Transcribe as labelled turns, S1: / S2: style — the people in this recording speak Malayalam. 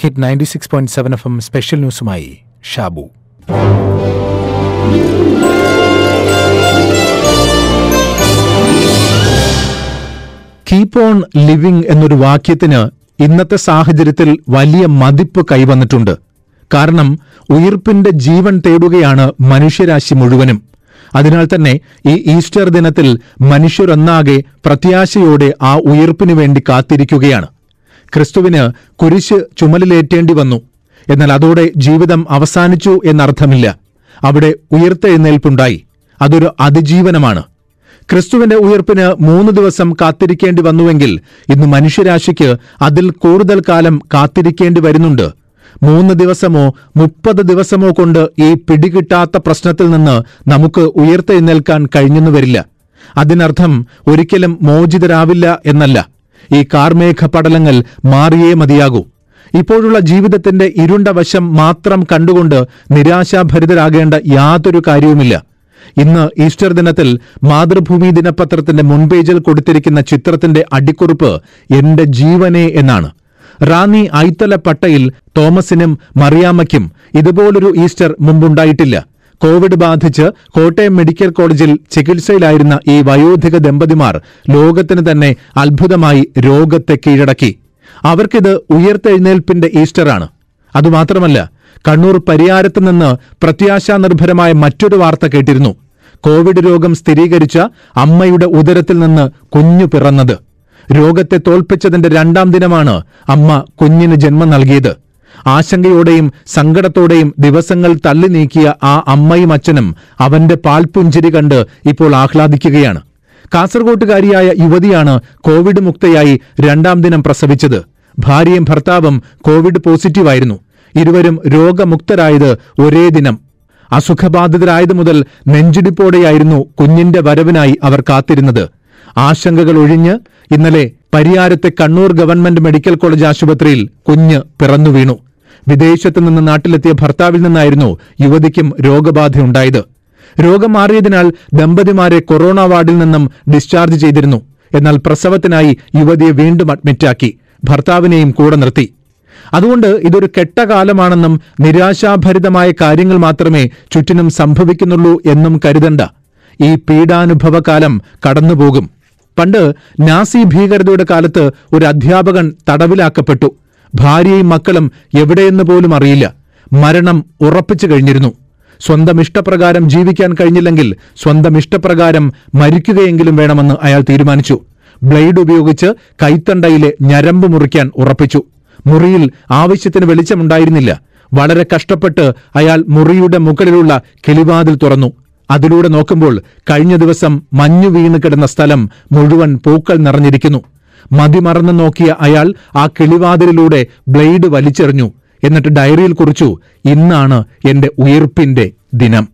S1: Hit ninety six point seven F M special ന്യൂസുമായി Shabu.
S2: Keep on living എന്നൊരു വാക്യത്തിന് ഇന്നത്തെ സാഹചര്യത്തിൽ വലിയ മതിപ്പ് കൈവന്നിട്ടുണ്ട്. കാരണം ഉയിർപ്പിന്റെ ജീവൻ തേടുകയാണ് മനുഷ്യരാശി മുഴുവനും. അതിനാൽ തന്നെ ഈ ഈസ്റ്റർ ദിനത്തിൽ മനുഷ്യരൊന്നാകെ പ്രത്യാശയോടെ ആ ഉയർപ്പിനു വേണ്ടി കാത്തിരിക്കുകയാണ്. ക്രിസ്തുവിന് കുരിശ് ചുമലിലേറ്റേണ്ടി വന്നു. എന്നാൽ അതോടെ ജീവിതം അവസാനിച്ചു എന്നർത്ഥമില്ല. അവിടെ ഉയർത്തെഴുന്നേൽപ്പുണ്ടായി. അതൊരു അതിജീവനമാണ്. ക്രിസ്തുവിന്റെ ഉയർപ്പിന് മൂന്ന് ദിവസം കാത്തിരിക്കേണ്ടി വന്നുവെങ്കിൽ ഇന്ന് മനുഷ്യരാശിക്ക് അതിൽ കൂടുതൽ കാലം കാത്തിരിക്കേണ്ടി വരുന്നുണ്ട്. മൂന്ന് ദിവസമോ മുപ്പത് ദിവസമോ കൊണ്ട് ഈ പിടികിട്ടാത്ത പ്രശ്നത്തിൽ നിന്ന് നമുക്ക് ഉയർത്തെഴുന്നേൽക്കാൻ കഴിഞ്ഞെന്നു വരില്ല. അതിനർത്ഥം ഒരിക്കലും മോചിതരാവില്ല എന്നല്ല. ഈ കാർമേഘ പടലങ്ങൾ മാറിയേ മതിയാകൂ. ഇപ്പോഴുള്ള ജീവിതത്തിന്റെ ഇരുണ്ട വശം മാത്രം കണ്ടുകൊണ്ട് നിരാശാഭരിതരാകേണ്ട യാതൊരു കാര്യവുമില്ല. ഇന്ന് ഈസ്റ്റർ ദിനത്തിൽ മാതൃഭൂമി ദിനപത്രത്തിന്റെ മുൻപേജിൽ കൊടുത്തിരിക്കുന്ന ചിത്രത്തിന്റെ അടിക്കുറിപ്പ് എന്റെ ജീവനെ എന്നാണ്. റാന്നി ഐത്തല പട്ടയിൽ തോമസിനും മറിയാമ്മയ്ക്കും ഇതുപോലൊരു ഈസ്റ്റർ മുമ്പുണ്ടായിട്ടില്ല. കോവിഡ് ബാധിച്ച് കോട്ടയം മെഡിക്കൽ കോളേജിൽ ചികിത്സയിലായിരുന്ന ഈ വയോധിക ദമ്പതിമാർ ലോകത്തിന് തന്നെ അത്ഭുതമായി രോഗത്തെ കീഴടക്കി. അവർക്കിത് ഉയർത്തെഴുന്നേൽപ്പിന്റെ ഈസ്റ്ററാണ്. അതുമാത്രമല്ല കണ്ണൂർ പരിയാരത്ത് നിന്ന് പ്രത്യാശാനിർഭരമായ മറ്റൊരു വാർത്ത കേട്ടിരുന്നു. കോവിഡ് രോഗം സ്ഥിരീകരിച്ച അമ്മയുടെ ഉദരത്തിൽ നിന്ന് കുഞ്ഞു പിറന്നത്. രോഗത്തെ തോൽപ്പിച്ചതിന്റെ രണ്ടാം ദിനമാണ് അമ്മ കുഞ്ഞിന് ജന്മം നൽകിയത്. ആശങ്കയോടെയും സങ്കടത്തോടെയും ദിവസങ്ങൾ തള്ളി നീക്കിയ ആ അമ്മയും അച്ഛനും അവന്റെ പാൽപുഞ്ചിരി കണ്ട് ഇപ്പോൾ ആഹ്ലാദിക്കുകയാണ്. കാസർകോട്ടുകാരിയായ യുവതിയാണ് കോവിഡ് മുക്തയായി രണ്ടാം ദിനം പ്രസവിച്ചത്. ഭാര്യയും ഭർത്താവും കോവിഡ് പോസിറ്റീവായിരുന്നു. ഇരുവരും രോഗമുക്തരായത് ഒരേ ദിനം. അസുഖബാധിതരായതു മുതൽ നെഞ്ചിടിപ്പോടെയായിരുന്നു കുഞ്ഞിന്റെ വരവിനായി അവർ കാത്തിരുന്നത്. ആശങ്കകൾ ഒഴിഞ്ഞ് ഇന്നലെ പരിയാരത്തെ കണ്ണൂർ ഗവൺമെന്റ് മെഡിക്കൽ കോളേജ് ആശുപത്രിയിൽ കുഞ്ഞ് പിറന്നു വീണു. വിദേശത്തു നിന്ന് നാട്ടിലെത്തിയ ഭർത്താവിൽ നിന്നായിരുന്നു യുവതിക്കും രോഗബാധയുണ്ടായത്. രോഗം മാറിയതിനാൽ ദമ്പതിമാരെ കൊറോണ വാർഡിൽ നിന്നും ഡിസ്ചാർജ് ചെയ്തിരുന്നു. എന്നാൽ പ്രസവത്തിനായി യുവതിയെ വീണ്ടും അഡ്മിറ്റാക്കി ഭർത്താവിനെയും കൂടെ നിർത്തി. അതുകൊണ്ട് ഇതൊരു കെട്ടകാലമാണെന്നും നിരാശാഭരിതമായ കാര്യങ്ങൾ മാത്രമേ ചുറ്റിനും സംഭവിക്കുന്നുള്ളൂ എന്നും കരുതണ്ട. ഈ പീഡാനുഭവകാലം കടന്നുപോകും. പണ്ട് നാസി ഭീകരതയുടെ കാലത്ത് ഒരു അധ്യാപകൻ തടവിലാക്കപ്പെട്ടു. ഭാര്യയും മക്കളും എവിടെയെന്ന് പോലും അറിയില്ല. മരണം ഉറപ്പിച്ചു കഴിഞ്ഞിരുന്നു. സ്വന്തം ഇഷ്ടപ്രകാരം ജീവിക്കാൻ കഴിഞ്ഞില്ലെങ്കിൽ സ്വന്തം ഇഷ്ടപ്രകാരം മരിക്കുകയെങ്കിലും വേണമെന്ന് അയാൾ തീരുമാനിച്ചു. ബ്ലേഡ് ഉപയോഗിച്ച് കൈത്തണ്ടയിലെ ഞരമ്പ് മുറിക്കാൻ ഉറപ്പിച്ചു. മുറിയിൽ ആവശ്യത്തിന് വെളിച്ചമുണ്ടായിരുന്നില്ല. വളരെ കഷ്ടപ്പെട്ട് അയാൾ മുറിയുടെ മുകളിലുള്ള കിളിവാതിൽ തുറന്നു. അതിലൂടെ നോക്കുമ്പോൾ കഴിഞ്ഞ ദിവസം മഞ്ഞു വീണ് കിടന്ന സ്ഥലം മുഴുവൻ പൂക്കൾ നിറഞ്ഞിരിക്കുന്നു. മതിമറന്ന് നോക്കിയ അയാൾ ആ കിളിവാതിലിലൂടെ ബ്ലേഡ് വലിച്ചെറിഞ്ഞു. എന്നിട്ട് ഡയറിയിൽ കുറിച്ചു ഇന്നാണ് എന്റെ ഉയർപ്പിന്റെ ദിനം.